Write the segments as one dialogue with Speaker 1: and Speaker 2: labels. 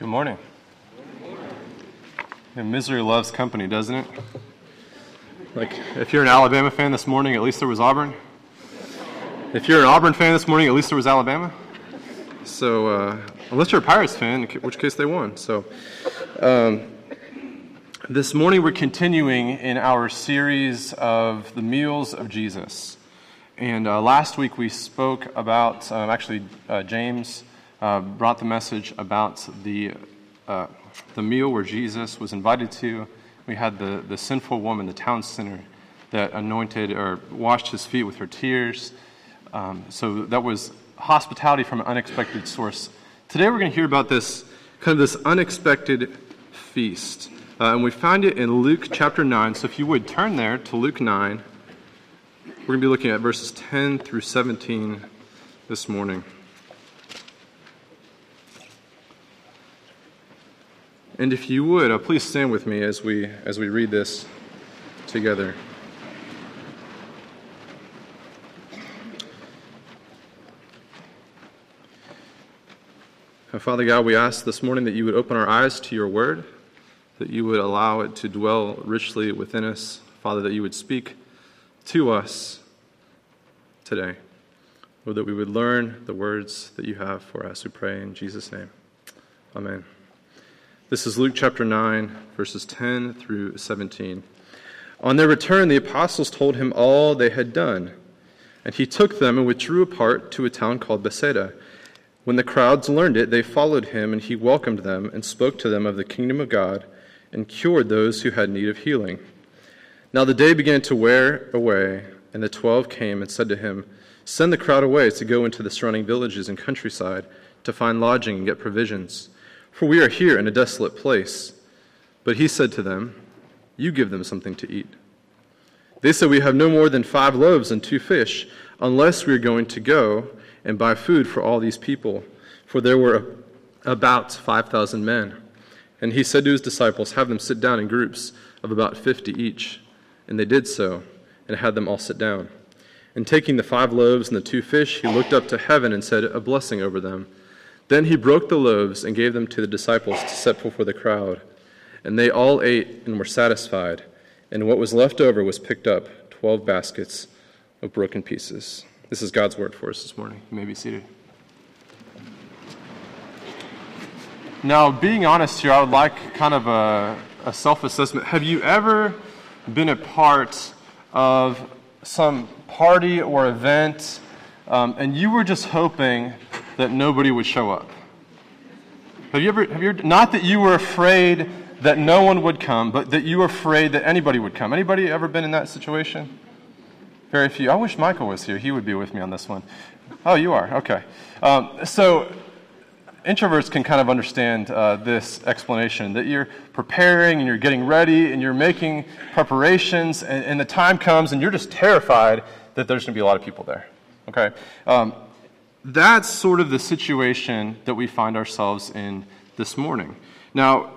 Speaker 1: Good morning. And misery loves company, doesn't it? Like, if you're an Alabama fan this morning, at least there was Auburn. If you're an Auburn fan this morning, at least there was Alabama. So, uh, unless you're a Pirates fan, in which case they won. So, um, this morning we're continuing in our series of the meals of Jesus. And uh, last week we spoke about, um, actually, uh, James uh, brought the message about the, uh, the meal where Jesus was invited to. We had the, the sinful woman, the town sinner, that anointed or washed his feet with her tears. Um, so that was hospitality from an unexpected source. Today we're going to hear about this kind of this unexpected feast. Uh, and we find it in Luke chapter 9. So if you would turn there to Luke 9, we're going to be looking at verses 10 through 17 this morning. And if you would, uh, please stand with me as we, as we read this together. Uh, Father God, we ask this morning that you would open our eyes to your word, that you would allow it to dwell richly within us. Father, that you would speak to us today. Lord, that we would learn the words that you have for us. We pray in Jesus' name. Amen. This is Luke chapter 9, verses 10 through 17. On their return, the apostles told him all they had done. And he took them and withdrew apart to a town called Bethsaida. When the crowds learned it, they followed him, and he welcomed them and spoke to them of the kingdom of God and cured those who had need of healing. Now the day began to wear away, and the twelve came and said to him, Send the crowd away to go into the surrounding villages and countryside to find lodging and get provisions for we are here in a desolate place. But he said to them, You give them something to eat. They said, We have no more than five loaves and two fish, unless we are going to go and buy food for all these people. For there were about 5,000 men. And he said to his disciples, Have them sit down in groups of about 50 each. And they did so, and had them all sit down. And taking the five loaves and the two fish, he looked up to heaven and said a blessing over them. Then he broke the loaves and gave them to the disciples to set before the crowd. And they all ate and were satisfied. And what was left over was picked up twelve baskets of broken pieces. This is God's word for us this morning. You may be seated. Now, being honest here, I would like kind of a, a self assessment. Have you ever been a part of some party or event um, and you were just hoping that nobody would show up. Have you ever, have you not that you were afraid that no one would come, but that you were afraid that anybody would come? Anybody ever been in that situation? Very few. I wish Michael was here. He would be with me on this one. Oh, you are? Okay. Um, so, introverts can kind of understand uh, this explanation that you're preparing and you're getting ready and you're making preparations, and, and the time comes and you're just terrified that there's going to be a lot of people there. Okay? Um, that's sort of the situation that we find ourselves in this morning. Now,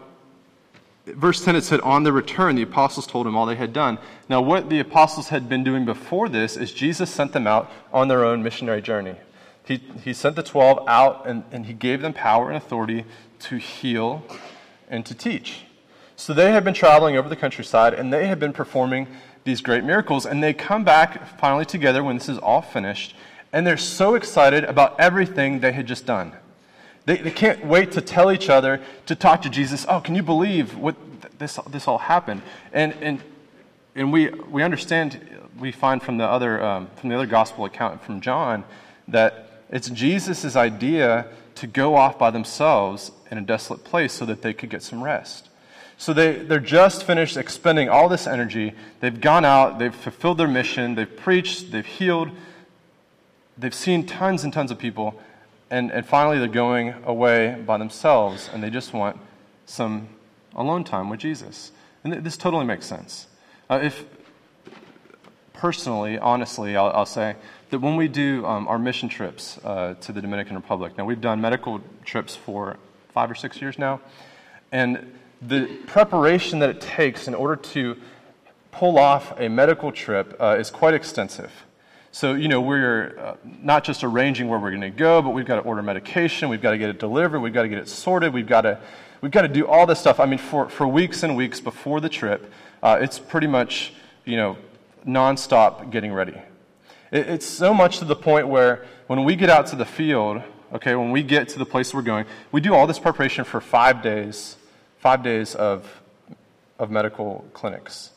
Speaker 1: verse 10 it said, On the return, the apostles told him all they had done. Now, what the apostles had been doing before this is Jesus sent them out on their own missionary journey. He, he sent the 12 out and, and he gave them power and authority to heal and to teach. So they had been traveling over the countryside and they had been performing these great miracles. And they come back finally together when this is all finished and they're so excited about everything they had just done. They, they can't wait to tell each other, to talk to Jesus, oh, can you believe what this, this all happened? And, and, and we, we understand, we find from the, other, um, from the other gospel account from John, that it's Jesus' idea to go off by themselves in a desolate place so that they could get some rest. So they, they're just finished expending all this energy. They've gone out, they've fulfilled their mission, they've preached, they've healed, they've seen tons and tons of people, and, and finally they're going away by themselves, and they just want some alone time with Jesus. And th- this totally makes sense. Uh, if personally, honestly, I'll, I'll, say that when we do um, our mission trips uh, to the Dominican Republic, now we've done medical trips for five or six years now, and the preparation that it takes in order to pull off a medical trip uh, is quite extensive. So, you know, we're uh, not just arranging where we're going to go, but we've got to order medication, we've got to get it delivered, we've got to get it sorted, we've got to, we've got to do all this stuff. I mean, for, for weeks and weeks before the trip, uh, it's pretty much, you know, nonstop getting ready. It, it's so much to the point where when we get out to the field, okay, when we get to the place we're going, we do all this preparation for five days, five days of, of medical clinics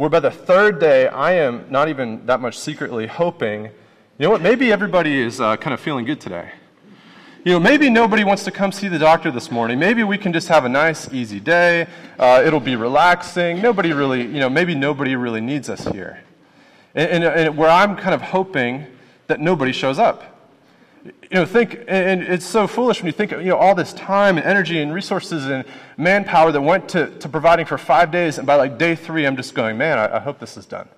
Speaker 1: where by the third day, I am not even that much secretly hoping, you know what, maybe everybody is uh, kind of feeling good today. You know, maybe nobody wants to come see the doctor this morning. Maybe we can just have a nice, easy day. Uh, it'll be relaxing. Nobody really, you know, maybe nobody really needs us here. And, and, and where I'm kind of hoping that nobody shows up you know, think, and it's so foolish when you think, of you know, all this time and energy and resources and manpower that went to, to providing for five days, and by like day three, I'm just going, man, I, I hope this is done.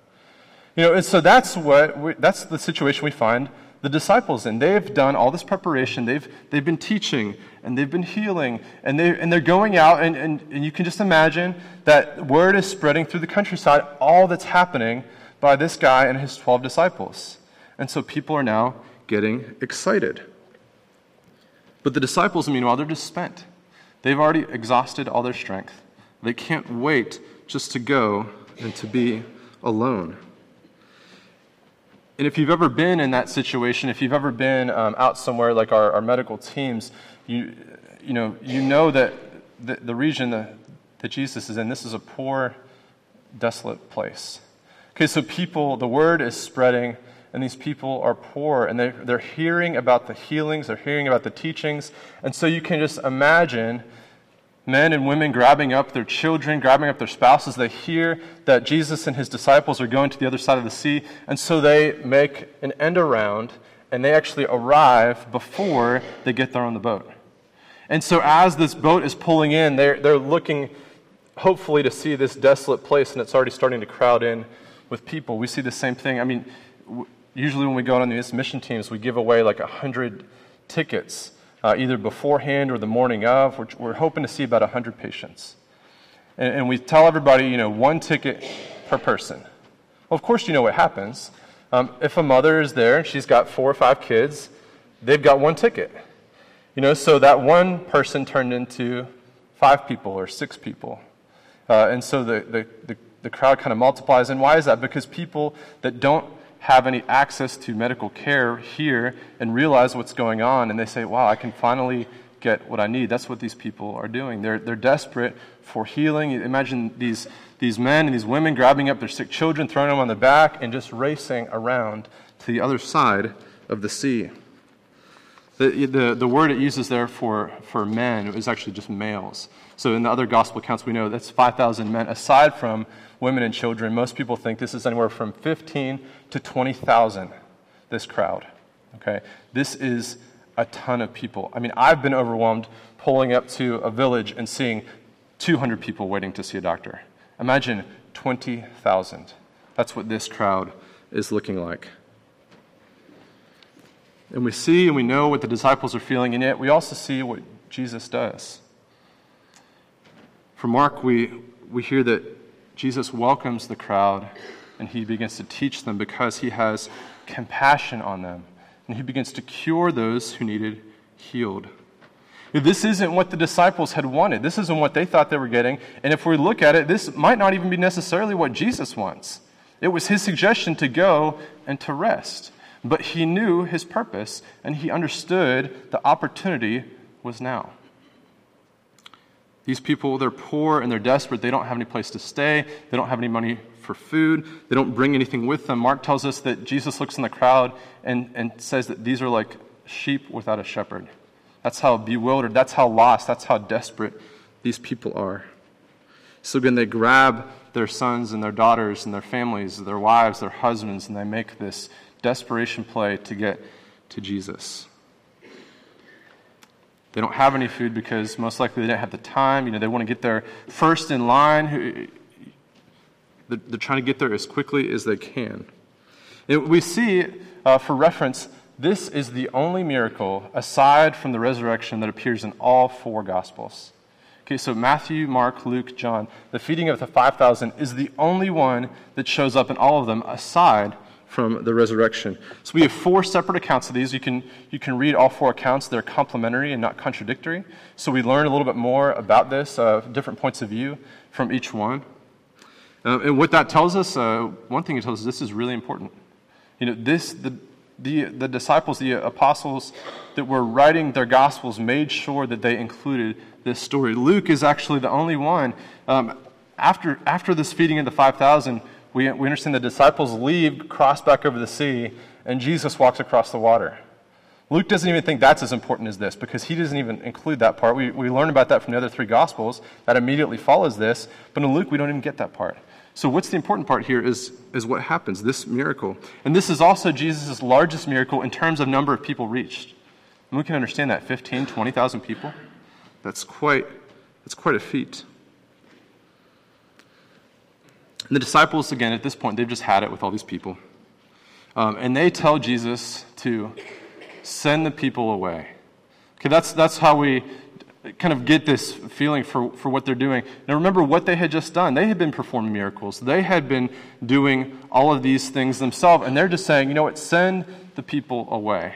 Speaker 1: You know, and so that's what, we, that's the situation we find the disciples in. They've done all this preparation, they've, they've been teaching, and they've been healing, and, they, and they're going out, and, and, and you can just imagine that word is spreading through the countryside, all that's happening by this guy and his 12 disciples. And so people are now getting excited. But the disciples, meanwhile, they're just spent. They've already exhausted all their strength. They can't wait just to go and to be alone. And if you've ever been in that situation, if you've ever been um, out somewhere like our, our, medical teams, you, you, know, you know that the, the region that, that Jesus is in, this is a poor, desolate place. Okay, so people, the word is spreading and these people are poor and they're, they're hearing about the healings, they're hearing about the teachings. And so you can just imagine men and women grabbing up their children, grabbing up their spouses. They hear that Jesus and his disciples are going to the other side of the sea. And so they make an end around and they actually arrive before they get there on the boat. And so as this boat is pulling in, they're, they're looking hopefully to see this desolate place and it's already starting to crowd in with people. We see the same thing. I mean, usually when we go on these mission teams, we give away like 100 tickets, uh, either beforehand or the morning of. We're, we're hoping to see about 100 patients. And, and, we tell everybody, you know, one ticket per person. Well, of course, you know what happens. Um, if a mother is there and she's got four or five kids, they've got one ticket. You know, so that one person turned into five people or six people. Uh, and so the, the, the, the crowd kind of multiplies. And why is that? Because people that don't have any access to medical care here and realize what's going on, and they say, wow, I can finally get what I need. That's what these people are doing. They're, they're desperate for healing. Imagine these, these men and these women grabbing up their sick children, throwing them on the back, and just racing around to the other side of the sea. The, the, the word it uses there for, for men is actually just males. So in the other gospel accounts, we know that's 5,000 men, aside from women and children. Most people think this is anywhere from 15 to 20,000, this crowd. Okay? This is a ton of people. I mean, I've been overwhelmed pulling up to a village and seeing 200 people waiting to see a doctor. Imagine 20,000. That's what this crowd is looking like. And we see and we know what the disciples are feeling, and yet we also see what Jesus does. From Mark, we, we hear that Jesus welcomes the crowd and he begins to teach them because he has compassion on them. And he begins to cure those who needed healed. This isn't what the disciples had wanted. This isn't what they thought they were getting. And if we look at it, this might not even be necessarily what Jesus wants. It was his suggestion to go and to rest. But he knew his purpose and he understood the opportunity was now. These people, they're poor and they're desperate. They don't have any place to stay. They don't have any money for food. They don't bring anything with them. Mark tells us that Jesus looks in the crowd and, and says that these are like sheep without a shepherd. That's how bewildered, that's how lost, that's how desperate these people are. So again, they grab their sons and their daughters and their families, their wives, their husbands, and they make this desperation play to get to Jesus. They don't have any food because most likely they don't have the time. You know, they want to get there first in line. They're trying to get there as quickly as they can. We see, uh, for reference, this is the only miracle aside from the resurrection that appears in all four Gospels. Okay, so Matthew, Mark, Luke, John, the feeding of the 5,000 is the only one that shows up in all of them aside from the resurrection. So we have four separate accounts of these. You can, you can read all four accounts. They're complementary and not contradictory. So we learn a little bit more about this, uh, different points of view from each one. Um, and what that tells us, uh, one thing it tells us, this is really important. You know, this, the, the, the disciples, the apostles that were writing their gospels made sure that they included this story. Luke is actually the only one. Um, after, after this feeding of the 5,000, we, we understand the disciples leave, cross back over the sea, and Jesus walks across the water. Luke doesn't even think that's as important as this because he doesn't even include that part. We, we learn about that from the other three Gospels. That immediately follows this. But in Luke, we don't even get that part. So, what's the important part here is, is what happens, this miracle. And this is also Jesus' largest miracle in terms of number of people reached. And we can understand that 15, 20,000 people. That's quite, that's quite a feat. And the disciples, again, at this point, they've just had it with all these people. Um, and they tell Jesus to send the people away. Okay, that's, that's how we kind of get this feeling for, for what they're doing. Now, remember what they had just done. They had been performing miracles, they had been doing all of these things themselves. And they're just saying, you know what, send the people away.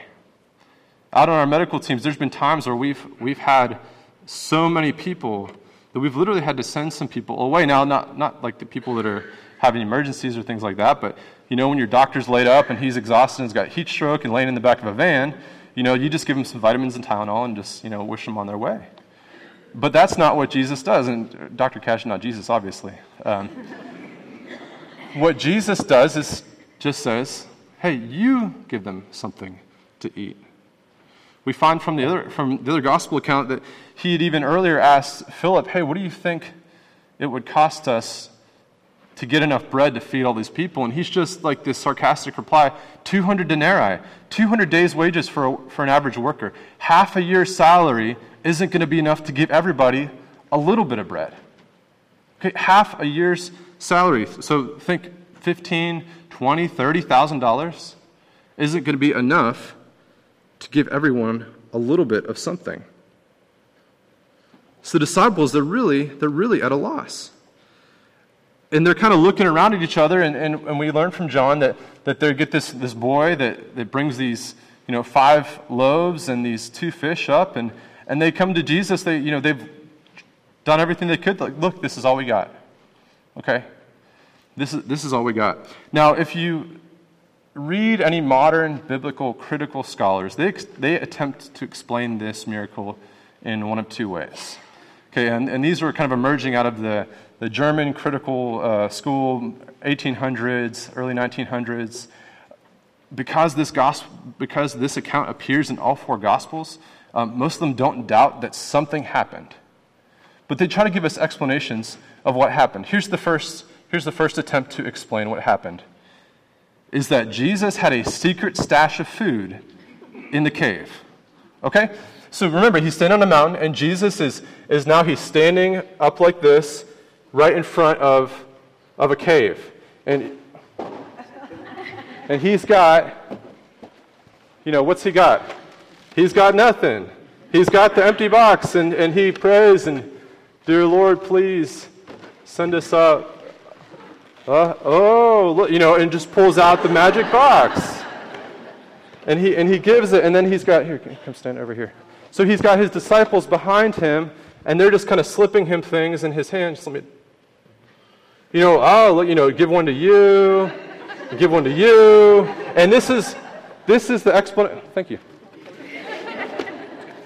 Speaker 1: Out on our medical teams, there's been times where we've, we've had so many people that we've literally had to send some people away. Now, not, not like the people that are having emergencies or things like that, but you know, when your doctor's laid up and he's exhausted and has got heat stroke and laying in the back of a van, you know, you just give him some vitamins and Tylenol and just, you know, wish them on their way. But that's not what Jesus does. And Dr. Cash not Jesus, obviously. Um, what Jesus does is just says, hey, you give them something to eat. We find from the other, from the other gospel account that he had even earlier asked Philip, hey, what do you think it would cost us to get enough bread to feed all these people? And he's just like this sarcastic reply 200 denarii, 200 days' wages for, a, for an average worker. Half a year's salary isn't going to be enough to give everybody a little bit of bread. Okay, half a year's salary. So think 15, 20, 30,000 dollars isn't going to be enough to give everyone a little bit of something. So the disciples, they're really, they're really at a loss. And they're kind of looking around at each other, and, and, and we learn from John that, that they get this, this boy that, that brings these, you know, five loaves and these two fish up, and, and they come to Jesus. They, you know, they've done everything they could. Like, look, this is all we got. Okay? This is, this is all we got. Now, if you read any modern biblical critical scholars, they, they attempt to explain this miracle in one of two ways. Okay, and, and these were kind of emerging out of the, the German critical uh, school, 1800s, early 1900s. Because this, gospel, because this account appears in all four Gospels, um, most of them don't doubt that something happened. But they try to give us explanations of what happened. Here's the first, here's the first attempt to explain what happened is that Jesus had a secret stash of food in the cave. Okay? So remember, he's standing on a mountain, and Jesus is, is now he's standing up like this, right in front of, of a cave. And, and he's got, you know, what's he got? He's got nothing. He's got the empty box, and, and he prays, and, Dear Lord, please send us up uh, oh, look, you know, and just pulls out the magic box. And he, and he gives it, and then he's got, here, come stand over here. So he's got his disciples behind him, and they're just kind of slipping him things in his hand. Just let me, you know, oh, look, you know, give one to you, give one to you. And this is, this is the explanation. Thank you.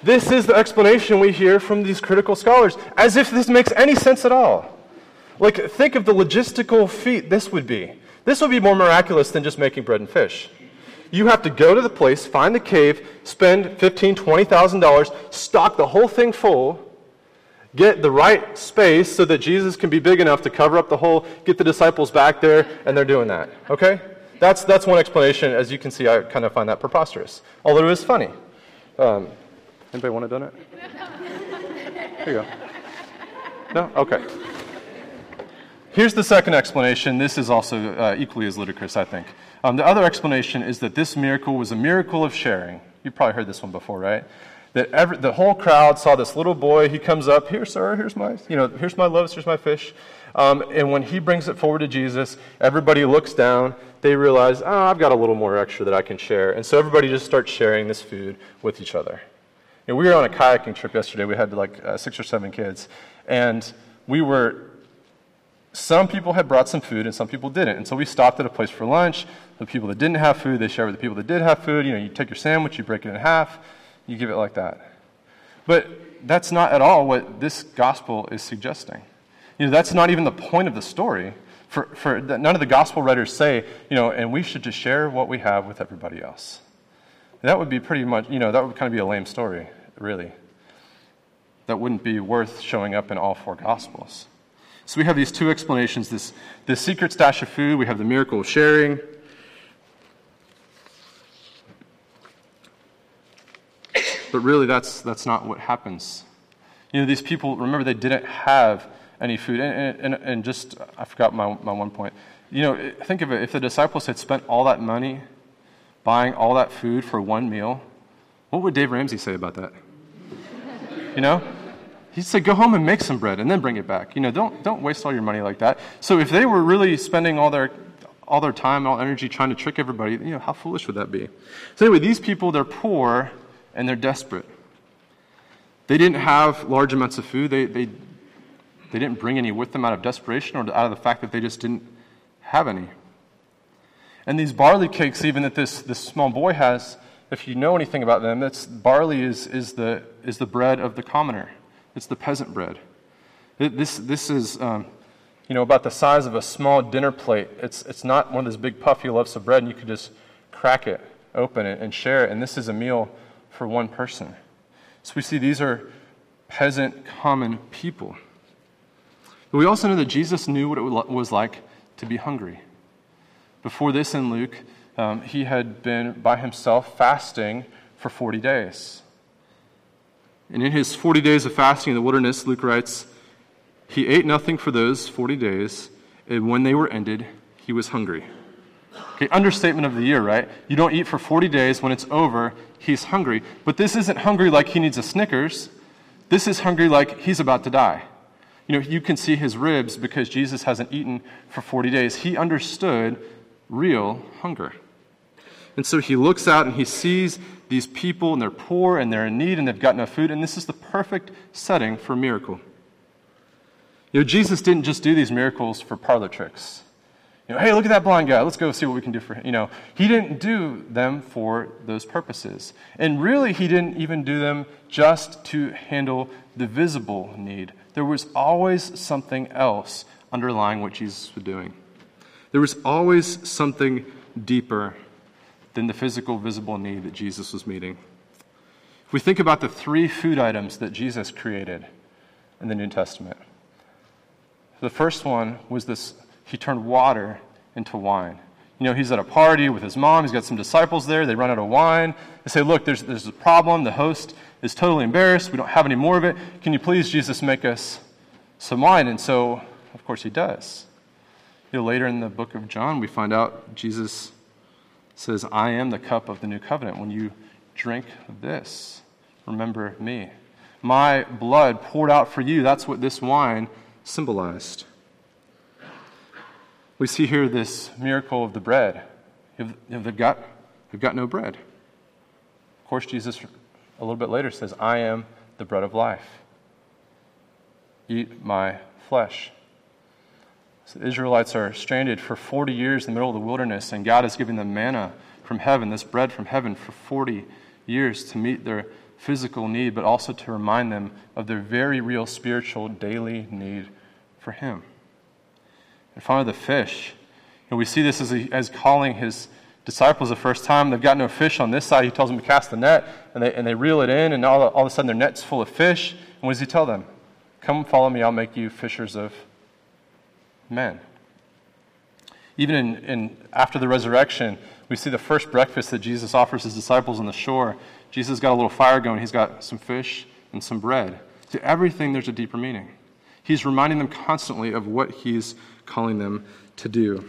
Speaker 1: This is the explanation we hear from these critical scholars, as if this makes any sense at all. Like, think of the logistical feat this would be. This would be more miraculous than just making bread and fish. You have to go to the place, find the cave, spend fifteen, twenty thousand dollars, stock the whole thing full, get the right space so that Jesus can be big enough to cover up the hole, get the disciples back there, and they're doing that. Okay? That's, that's one explanation. As you can see, I kind of find that preposterous. Although it was funny. Um, anybody want to done it? Here you go. No? Okay. Here's the second explanation. This is also uh, equally as ludicrous, I think. Um, the other explanation is that this miracle was a miracle of sharing. You've probably heard this one before, right? That every, the whole crowd saw this little boy. He comes up, here, sir, here's my, you know, here's my loaves, here's my fish. Um, and when he brings it forward to Jesus, everybody looks down, they realize, oh, I've got a little more extra that I can share. And so everybody just starts sharing this food with each other. You know, we were on a kayaking trip yesterday. We had like uh, six or seven kids. And we were, some people had brought some food and some people didn't. And so we stopped at a place for lunch. The people that didn't have food, they shared with the people that did have food. You know, you take your sandwich, you break it in half, you give it like that. But that's not at all what this gospel is suggesting. You know, that's not even the point of the story. For, for none of the gospel writers say, you know, and we should just share what we have with everybody else. That would be pretty much, you know, that would kind of be a lame story, really. That wouldn't be worth showing up in all four gospels. So we have these two explanations this, this secret stash of food, we have the miracle of sharing. But really, that's, that's not what happens. You know, these people, remember, they didn't have any food. And, and, and just, I forgot my, my one point. You know, think of it if the disciples had spent all that money buying all that food for one meal, what would Dave Ramsey say about that? You know? He'd say, go home and make some bread and then bring it back. You know, don't, don't waste all your money like that. So if they were really spending all their, all their time, all energy trying to trick everybody, you know, how foolish would that be? So anyway, these people, they're poor and they're desperate. They didn't have large amounts of food. They, they, they didn't bring any with them out of desperation or out of the fact that they just didn't have any. And these barley cakes, even that this, this small boy has, if you know anything about them, it's, barley is, is, the, is the bread of the commoner. It's the peasant bread. It, this, this is, um, you know, about the size of a small dinner plate. It's, it's not one of those big puffy loaves of bread, and you could just crack it, open it, and share it. And this is a meal for one person. So we see these are peasant, common people. But we also know that Jesus knew what it was like to be hungry. Before this in Luke, um, he had been by himself fasting for 40 days. And in his 40 days of fasting in the wilderness, Luke writes, he ate nothing for those 40 days, and when they were ended, he was hungry. Okay, understatement of the year, right? You don't eat for 40 days. When it's over, he's hungry. But this isn't hungry like he needs a Snickers. This is hungry like he's about to die. You know, you can see his ribs because Jesus hasn't eaten for 40 days. He understood real hunger. And so he looks out and he sees these people, and they're poor and they're in need and they've got no food, and this is the perfect setting for a miracle. You know, Jesus didn't just do these miracles for parlor tricks. You know, hey, look at that blind guy. Let's go see what we can do for him. You know, he didn't do them for those purposes. And really, he didn't even do them just to handle the visible need there was always something else underlying what Jesus was doing. There was always something deeper than the physical, visible need that Jesus was meeting. If we think about the three food items that Jesus created in the New Testament, the first one was this he turned water into wine. You know, he's at a party with his mom, he's got some disciples there, they run out of wine. They say, Look, there's, there's a problem. The host is totally embarrassed. We don't have any more of it. Can you please, Jesus, make us some wine? And so, of course, he does. You know, later in the book of John, we find out Jesus says, I am the cup of the new covenant. When you drink this, remember me. My blood poured out for you. That's what this wine symbolized. We see here this miracle of the bread. They've got, they've got no bread. Of course, Jesus a little bit later says, I am the bread of life. Eat my flesh. So the Israelites are stranded for 40 years in the middle of the wilderness, and God is giving them manna from heaven, this bread from heaven, for 40 years to meet their physical need, but also to remind them of their very real spiritual daily need for Him. And finally, the fish. And we see this as, he, as calling his disciples the first time. They've got no fish on this side. He tells them to cast the net, and they, and they reel it in, and all, all of a sudden their net's full of fish. And what does he tell them? Come follow me, I'll make you fishers of men. Even in, in, after the resurrection, we see the first breakfast that Jesus offers his disciples on the shore. Jesus got a little fire going. He's got some fish and some bread. To everything, there's a deeper meaning. He's reminding them constantly of what he's calling them to do.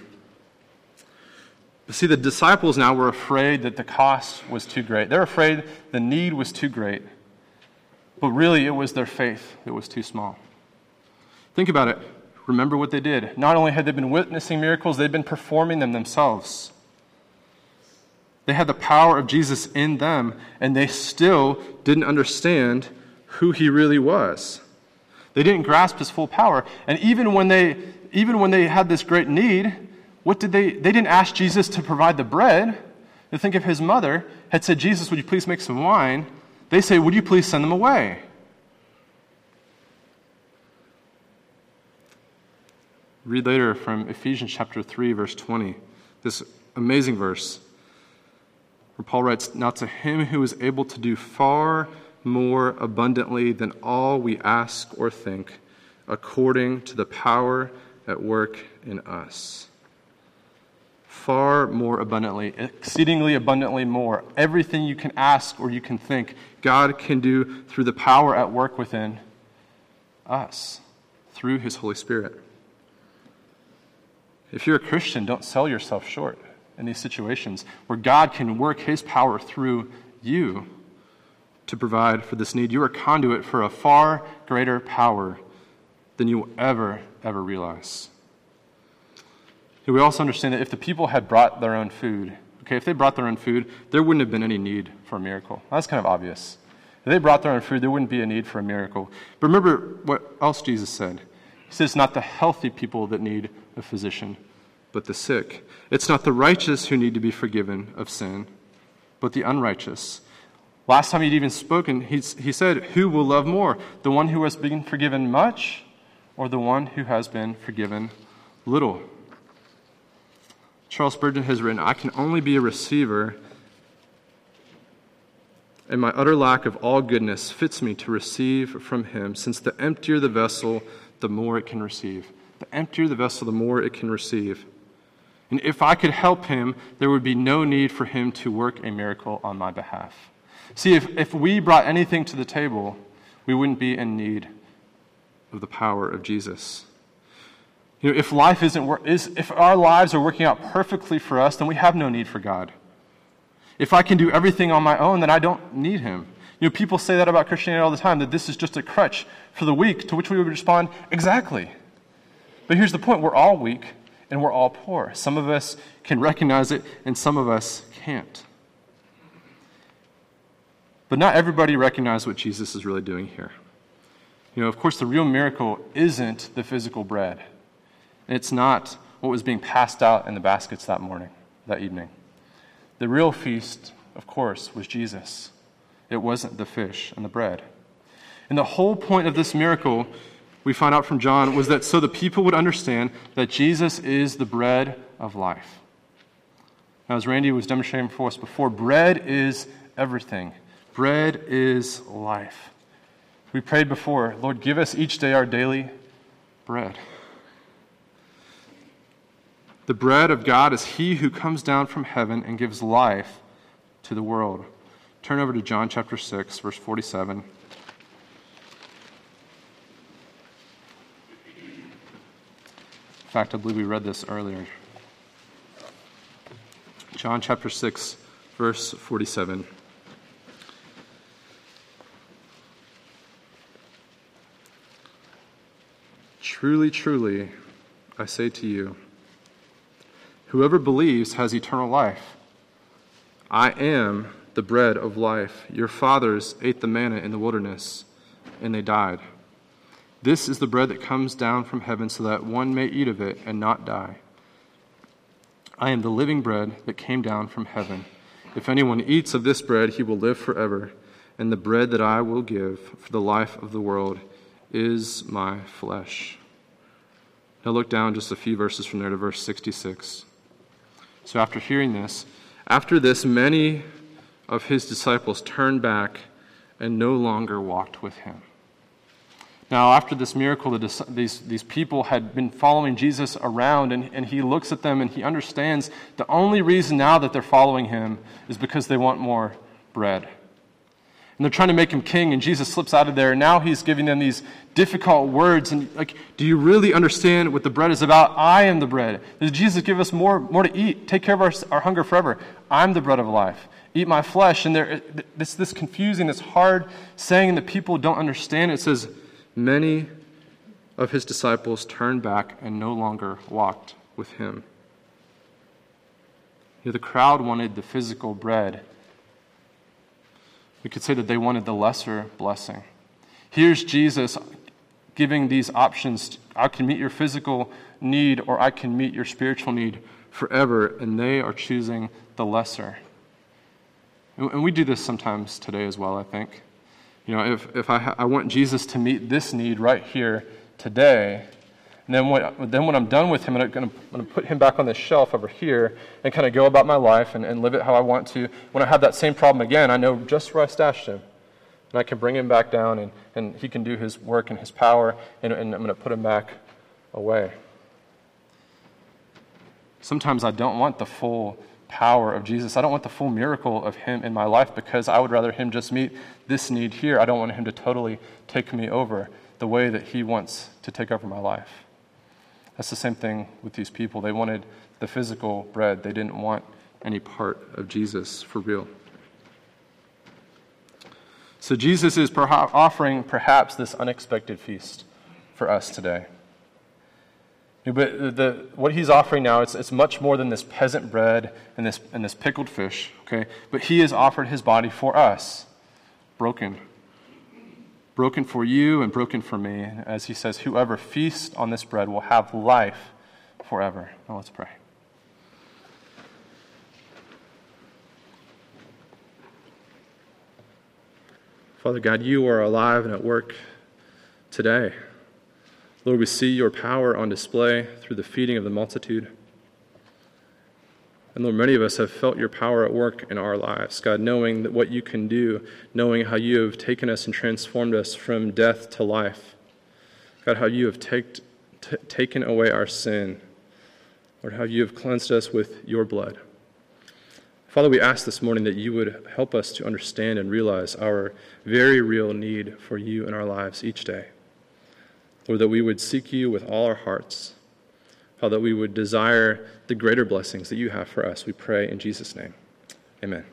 Speaker 1: But see, the disciples now were afraid that the cost was too great. They're afraid the need was too great. But really, it was their faith that was too small. Think about it. Remember what they did. Not only had they been witnessing miracles, they'd been performing them themselves. They had the power of Jesus in them, and they still didn't understand who he really was. They didn't grasp his full power. And even when they, even when they had this great need, what did they, they didn't ask Jesus to provide the bread. They think if his mother had said, Jesus, would you please make some wine? They say, Would you please send them away? Read later from Ephesians chapter 3, verse 20, this amazing verse where Paul writes, Now to him who is able to do far more abundantly than all we ask or think, according to the power at work in us. Far more abundantly, exceedingly abundantly more. Everything you can ask or you can think, God can do through the power at work within us, through His Holy Spirit. If you're a Christian, don't sell yourself short in these situations where God can work His power through you to provide for this need. You are a conduit for a far greater power than you will ever, ever realize. We also understand that if the people had brought their own food, okay, if they brought their own food, there wouldn't have been any need for a miracle. That's kind of obvious. If they brought their own food, there wouldn't be a need for a miracle. But remember what else Jesus said. He says, Not the healthy people that need a physician, but the sick. It's not the righteous who need to be forgiven of sin, but the unrighteous. Last time he'd even spoken, he said, Who will love more? The one who has been forgiven much or the one who has been forgiven little? Charles Spurgeon has written, I can only be a receiver, and my utter lack of all goodness fits me to receive from him, since the emptier the vessel, the more it can receive. The emptier the vessel, the more it can receive. And if I could help him, there would be no need for him to work a miracle on my behalf. See, if, if we brought anything to the table, we wouldn't be in need of the power of Jesus. You know, if life isn't is, if our lives are working out perfectly for us, then we have no need for God. If I can do everything on my own, then I don't need Him. You know, people say that about Christianity all the time, that this is just a crutch for the weak, to which we would respond, exactly. But here's the point we're all weak and we're all poor. Some of us can recognize it, and some of us can't. But not everybody recognizes what Jesus is really doing here. You know, of course, the real miracle isn't the physical bread. It's not what was being passed out in the baskets that morning, that evening. The real feast, of course, was Jesus. It wasn't the fish and the bread. And the whole point of this miracle, we find out from John, was that so the people would understand that Jesus is the bread of life. Now, as Randy was demonstrating for us before, bread is everything. Bread is life. We prayed before, Lord, give us each day our daily bread. The bread of God is he who comes down from heaven and gives life to the world. Turn over to John chapter 6, verse 47. Fact, I believe we read this earlier. John chapter 6, verse 47. Truly, truly, I say to you, whoever believes has eternal life. I am the bread of life. Your fathers ate the manna in the wilderness, and they died. This is the bread that comes down from heaven so that one may eat of it and not die. I am the living bread that came down from heaven. If anyone eats of this bread, he will live forever. And the bread that I will give for the life of the world is my flesh. Now look down just a few verses from there to verse 66. So after hearing this, after this, many of his disciples turned back and no longer walked with him. Now, after this miracle, the, these, these people had been following Jesus around, and, and he looks at them and he understands the only reason now that they're following him is because they want more bread and they're trying to make him king, and Jesus slips out of there, and now he's giving them these difficult words. And, like, do you really understand what the bread is about? I am the bread. Does Jesus give us more, more to eat? Take care of our, our hunger forever. I'm the bread of life. Eat my flesh. And there, this, this confusing, this hard saying that people don't understand. It says, Many of his disciples turned back and no longer walked with him. You know, the crowd wanted the physical bread. We could say that they wanted the lesser blessing. Here's Jesus giving these options I can meet your physical need or I can meet your spiritual need forever, and they are choosing the lesser. And we do this sometimes today as well, I think. You know, if, if I, ha- I want Jesus to meet this need right here today, and then when, then when I'm done with him, I'm going to put him back on the shelf over here and kind of go about my life and, and live it how I want to. When I have that same problem again, I know just where I stashed him. And I can bring him back down, and, and he can do his work and his power, and, and I'm going to put him back away. Sometimes I don't want the full power of Jesus. I don't want the full miracle of him in my life because I would rather him just meet this need here. I don't want him to totally take me over the way that he wants to take over my life. That's the same thing with these people. They wanted the physical bread, they didn't want any part of Jesus for real. So Jesus is perha- offering perhaps this unexpected feast for us today. But the, what he's offering now, it's, it's much more than this peasant bread and this, and this pickled fish, okay? But he has offered his body for us, broken. Broken for you and broken for me. As he says, whoever feasts on this bread will have life forever. Now let's pray. Father God, you are alive and at work today. Lord, we see your power on display through the feeding of the multitude. And Lord, many of us have felt your power at work in our lives, God, knowing that what you can do, knowing how you have taken us and transformed us from death to life. God, how you have take, t- taken away our sin. Lord, how you have cleansed us with your blood. Father, we ask this morning that you would help us to understand and realize our very real need for you in our lives each day. Lord, that we would seek you with all our hearts. Father, that we would desire the greater blessings that you have for us. We pray in Jesus' name. Amen.